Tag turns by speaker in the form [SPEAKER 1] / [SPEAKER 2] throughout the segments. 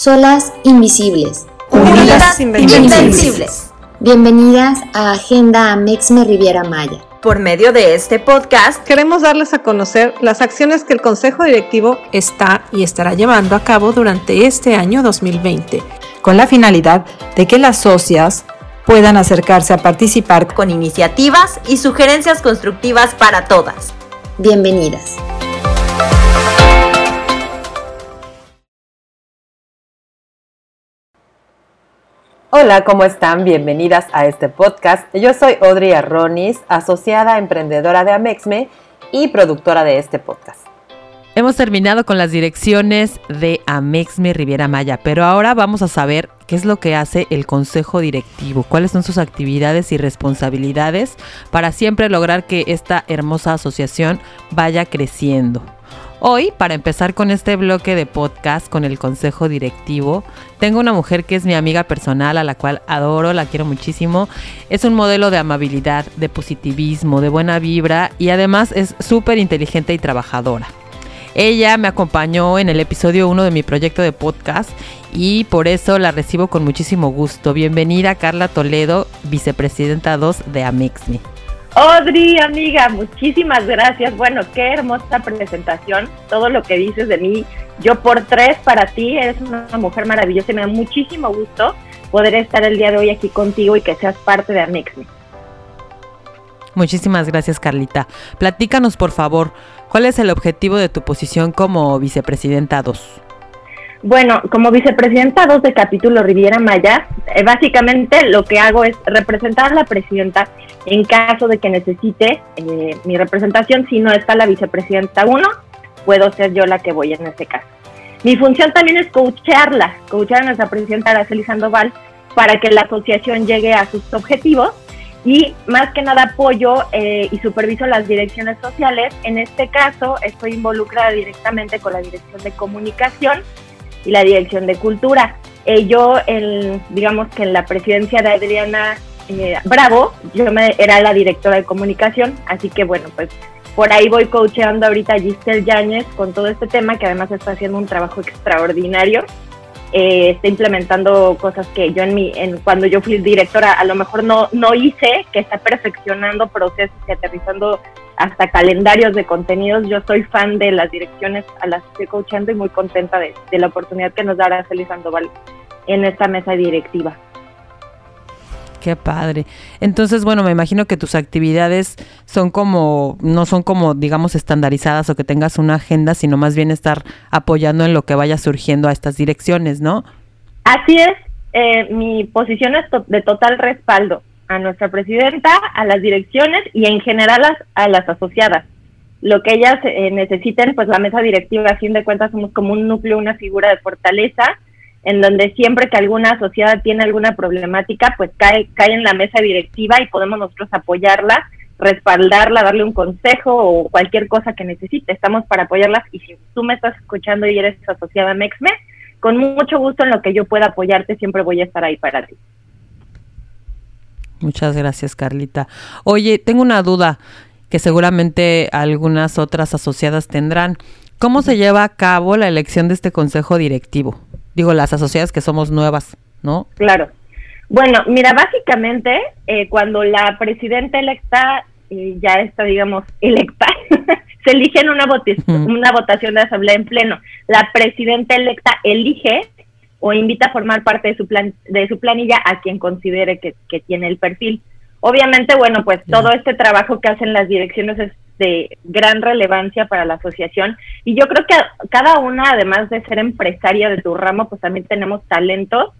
[SPEAKER 1] Solas invisibles.
[SPEAKER 2] Unidas invencibles.
[SPEAKER 1] Bienvenidas a Agenda Amexme Riviera Maya.
[SPEAKER 2] Por medio de este podcast
[SPEAKER 3] queremos darles a conocer las acciones que el Consejo Directivo está y estará llevando a cabo durante este año 2020,
[SPEAKER 4] con la finalidad de que las socias puedan acercarse a participar
[SPEAKER 2] con iniciativas y sugerencias constructivas para todas.
[SPEAKER 1] Bienvenidas.
[SPEAKER 5] Hola, ¿cómo están? Bienvenidas a este podcast. Yo soy Audrey Arronis, asociada emprendedora de Amexme y productora de este podcast.
[SPEAKER 6] Hemos terminado con las direcciones de Amexme Riviera Maya, pero ahora vamos a saber qué es lo que hace el consejo directivo, cuáles son sus actividades y responsabilidades para siempre lograr que esta hermosa asociación vaya creciendo. Hoy, para empezar con este bloque de podcast con el consejo directivo, tengo una mujer que es mi amiga personal, a la cual adoro, la quiero muchísimo. Es un modelo de amabilidad, de positivismo, de buena vibra y además es súper inteligente y trabajadora. Ella me acompañó en el episodio 1 de mi proyecto de podcast y por eso la recibo con muchísimo gusto. Bienvenida Carla Toledo, vicepresidenta 2 de Amexme.
[SPEAKER 7] Audrey, amiga, muchísimas gracias. Bueno, qué hermosa presentación. Todo lo que dices de mí, yo por tres para ti, eres una mujer maravillosa y me da muchísimo gusto poder estar el día de hoy aquí contigo y que seas parte de Amexme.
[SPEAKER 6] Muchísimas gracias, Carlita. Platícanos, por favor, ¿cuál es el objetivo de tu posición como vicepresidenta 2?
[SPEAKER 7] Bueno, como vicepresidenta 2 de capítulo Riviera Maya, eh, básicamente lo que hago es representar a la presidenta en caso de que necesite eh, mi representación. Si no está la vicepresidenta 1, puedo ser yo la que voy en este caso. Mi función también es coacharla, coachar a nuestra presidenta Araceli Sandoval para que la asociación llegue a sus objetivos y más que nada apoyo eh, y superviso las direcciones sociales. En este caso estoy involucrada directamente con la dirección de comunicación y la Dirección de Cultura. Eh, yo, el, digamos que en la presidencia de Adriana eh, Bravo, yo me, era la directora de comunicación, así que bueno, pues por ahí voy coacheando ahorita a Giselle Yáñez con todo este tema, que además está haciendo un trabajo extraordinario. Eh, está implementando cosas que yo en mi, en, cuando yo fui directora a lo mejor no, no hice, que está perfeccionando procesos y aterrizando hasta calendarios de contenidos. Yo soy fan de las direcciones a las que estoy coachando y muy contenta de, la oportunidad que nos dará Feliz Sandoval en esta mesa directiva.
[SPEAKER 6] Qué padre. Entonces, bueno, me imagino que tus actividades son como, no son como, digamos, estandarizadas o que tengas una agenda, sino más bien estar apoyando en lo que vaya surgiendo a estas direcciones, ¿no?
[SPEAKER 7] Así es. Eh, mi posición es de total respaldo a nuestra presidenta, a las direcciones y en general a, las asociadas. Lo que ellas eh, necesiten, pues la mesa directiva, a fin de cuentas, somos como un núcleo, una figura de fortaleza, en donde siempre que alguna asociada tiene alguna problemática, pues cae, cae en la mesa directiva y podemos nosotros apoyarla, respaldarla, darle un consejo o cualquier cosa que necesite. Estamos para apoyarlas y si tú me estás escuchando y eres asociada a Mexme, con mucho gusto en lo que yo pueda apoyarte, siempre voy a estar ahí para ti.
[SPEAKER 6] Muchas gracias, Carlita. Oye, tengo una duda que seguramente algunas otras asociadas tendrán. ¿Cómo se lleva a cabo la elección de este consejo directivo? Digo, las asociadas que somos nuevas, ¿no?
[SPEAKER 7] Claro. Bueno, mira, básicamente eh, cuando la presidenta electa eh, ya está, digamos, electa, se elige en una, una votación de asamblea en pleno. La presidenta electa elige o invita a formar parte de su, plan, de su planilla a quien considere que, tiene el perfil. Obviamente, bueno, pues todo este trabajo que hacen las direcciones es de gran relevancia para la asociación y yo creo que cada una, además de ser empresaria de tu ramo, pues también tenemos talentos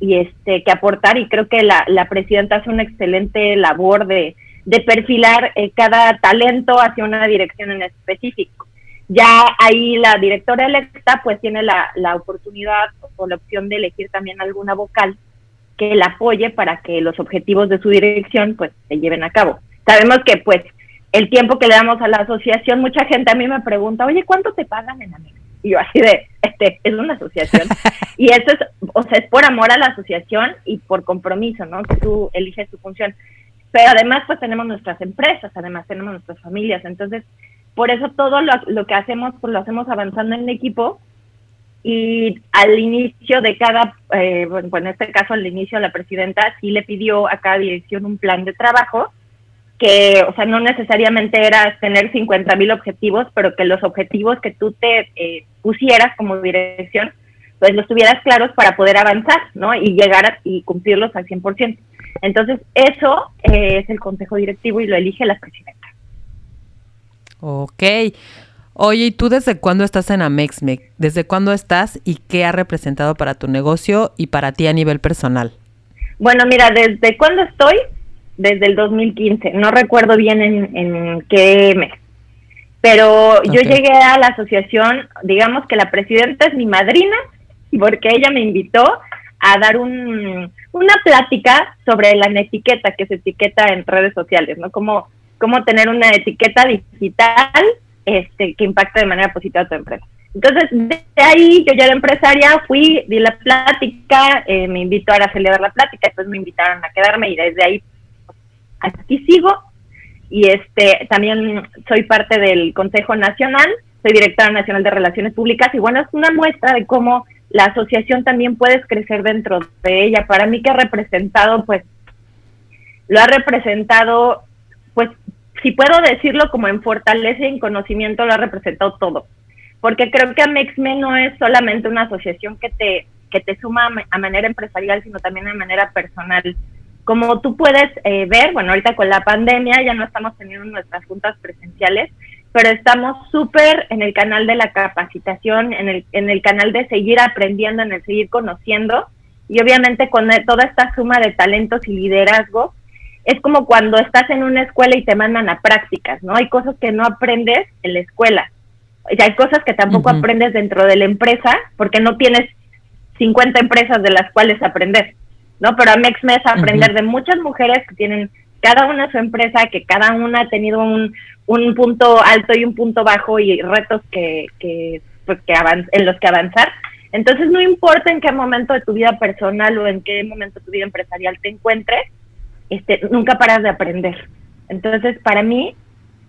[SPEAKER 7] y este que aportar y creo que la, presidenta hace una excelente labor de, de perfilar eh, cada talento hacia una dirección en específico. Ya ahí la directora electa pues tiene la, la oportunidad o la opción de elegir también alguna vocal que la apoye para que los objetivos de su dirección pues se lleven a cabo. Sabemos que pues el tiempo que le damos a la asociación, mucha gente a mí me pregunta, oye, ¿cuánto te pagan en América? Y yo así de, este, es una asociación. y eso es, o sea, es por amor a la asociación y por compromiso, ¿no? Que tú eliges tu función. Pero además pues tenemos nuestras empresas, además tenemos nuestras familias, entonces por eso todo lo, que hacemos, pues lo hacemos avanzando en equipo y al inicio de cada, eh, bueno, en este caso al inicio la presidenta sí le pidió a cada dirección un plan de trabajo que, o sea, no necesariamente era tener 50 mil objetivos, pero que los objetivos que tú te eh, pusieras como dirección, pues los tuvieras claros para poder avanzar, ¿no? Y llegar a, y cumplirlos al 100%. Entonces, eso eh, es el consejo directivo y lo elige la presidenta.
[SPEAKER 6] Ok. Oye, ¿y tú desde cuándo estás en Amexmec? ¿Desde cuándo estás y qué ha representado para tu negocio y para ti a nivel personal?
[SPEAKER 7] Bueno, mira, desde cuándo estoy, desde el 2015, no recuerdo bien en, qué mes, pero yo llegué a la asociación, digamos que la presidenta es mi madrina, porque ella me invitó a dar un, una plática sobre la etiqueta que se etiqueta en redes sociales, ¿no? Cómo, cómo tener una etiqueta digital este, que impacte de manera positiva a tu empresa. Entonces, de ahí yo ya era empresaria, fui, di la plática, eh, me invitó a acelerar la plática, después me invitaron a quedarme y desde ahí aquí sigo. Y este también soy parte del Consejo Nacional, soy directora nacional de Relaciones Públicas y bueno, es una muestra de cómo la asociación también puedes crecer dentro de ella. Para mí que ha representado, pues, lo ha representado, pues, si puedo decirlo como en fortaleza y en conocimiento, lo ha representado todo. Porque creo que Amexme no es solamente una asociación que te, que te suma a manera empresarial, sino también de manera personal. Como tú puedes eh, ver, bueno, ahorita con la pandemia ya no estamos teniendo nuestras juntas presenciales, pero estamos súper en el canal de la capacitación, en el, en el canal de seguir aprendiendo, en el seguir conociendo. Y obviamente con toda esta suma de talentos y liderazgo, es como cuando estás en una escuela y te mandan a prácticas, ¿no? Hay cosas que no aprendes en la escuela. Y hay cosas que tampoco aprendes dentro de la empresa porque no tienes 50 empresas de las cuales aprender, ¿no? Pero a MEXMES aprender de muchas mujeres que tienen cada una su empresa, que cada una ha tenido un, un punto alto y un punto bajo y retos que, que, pues, que en los que avanzar. Entonces, no importa en qué momento de tu vida personal o en qué momento de tu vida empresarial te encuentres, este, nunca paras de aprender. Entonces, para mí,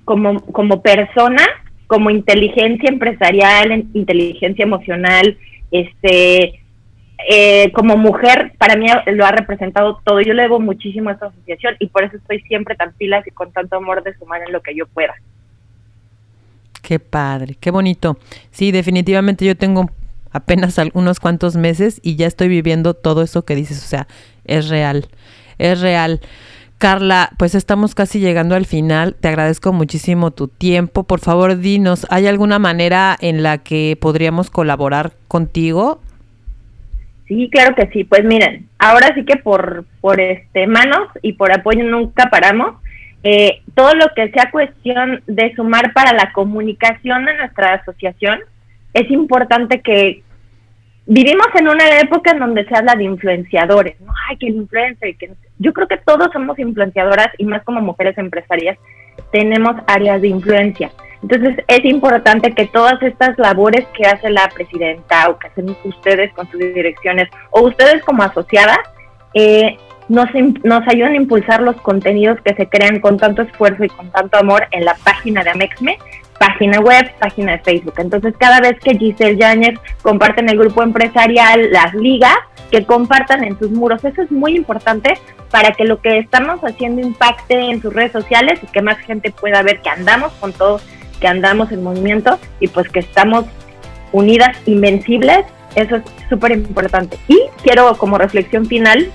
[SPEAKER 7] como, como persona, como inteligencia empresarial, inteligencia emocional, este, eh, como mujer, para mí lo ha representado todo. Yo le debo muchísimo a esta asociación y por eso estoy siempre tan pilas y con tanto amor de sumar en lo que yo pueda.
[SPEAKER 6] Qué padre, qué bonito. Sí, definitivamente yo tengo apenas unos cuantos meses y ya estoy viviendo todo eso que dices, o sea, es real es real. Carla, pues estamos casi llegando al final. Te agradezco muchísimo tu tiempo. Por favor, dinos, ¿hay alguna manera en la que podríamos colaborar contigo?
[SPEAKER 7] Sí, claro que sí. Pues miren, ahora sí que por, por este manos y por apoyo nunca paramos. Eh, todo lo que sea cuestión de sumar para la comunicación de nuestra asociación, es importante que vivimos en una época en donde se habla de influenciadores, ¿no? Ay, que el influencer, que yo creo que todos somos influenciadoras y más como mujeres empresarias tenemos áreas de influencia. Entonces es importante que todas estas labores que hace la presidenta o que hacen ustedes con sus direcciones o ustedes como asociadas eh, nos, nos ayuden a impulsar los contenidos que se crean con tanto esfuerzo y con tanto amor en la página de Amexme página web, página de Facebook. Entonces, cada vez que Giselle Yáñez comparte en el grupo empresarial las ligas, que compartan en sus muros. Eso es muy importante para que lo que estamos haciendo impacte en sus redes sociales y que más gente pueda ver que andamos con todo, que andamos en movimiento y pues que estamos unidas, invencibles. Eso es súper importante. Y quiero como reflexión final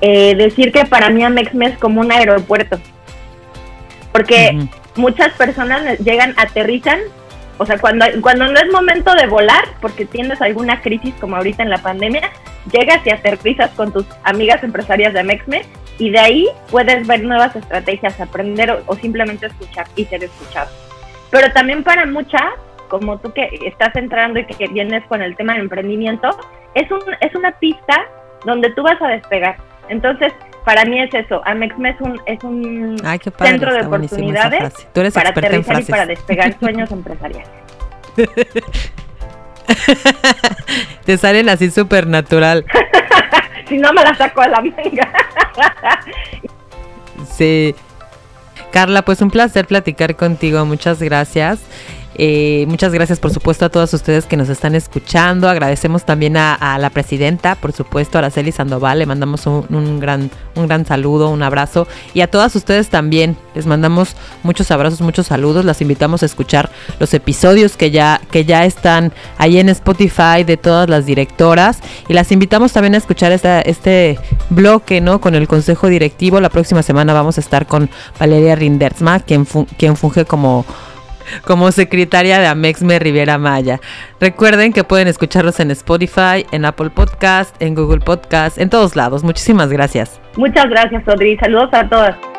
[SPEAKER 7] eh, decir que para mí Amexme es como un aeropuerto. Porque muchas personas llegan, aterrizan, o sea, cuando, cuando no es momento de volar, porque tienes alguna crisis como ahorita en la pandemia, llegas y aterrizas con tus amigas empresarias de Amexme y de ahí puedes ver nuevas estrategias, aprender o, simplemente escuchar y ser escuchado. Pero también para muchas, como tú que estás entrando y que, vienes con el tema de emprendimiento, es, un, es una pista donde tú vas a despegar. Entonces, para mí es eso. Amexme es un, es un centro de oportunidades para aterrizar y para despegar sueños empresariales.
[SPEAKER 6] Te salen así súper natural.
[SPEAKER 7] si no me la saco a la manga.
[SPEAKER 6] sí. Carla, pues un placer platicar contigo. Muchas gracias. Eh, muchas gracias, por supuesto, a todos ustedes que nos están escuchando. Agradecemos también a, la presidenta, por supuesto, Araceli Sandoval. Le mandamos un, gran, un gran saludo, un abrazo. Y a todas ustedes también. Les mandamos muchos abrazos, muchos saludos. Las invitamos a escuchar los episodios que ya, que ya están ahí en Spotify de todas las directoras. Y las invitamos también a escuchar este bloque, ¿no? Con el consejo directivo. La próxima semana vamos a estar con Valeria Rindersma, quien, quien funge como como secretaria de Amexme Riviera Maya. Recuerden que pueden escucharlos en Spotify, en Apple Podcast, en Google Podcast, en todos lados. Muchísimas gracias.
[SPEAKER 7] Muchas gracias, Audrey. Saludos a todas.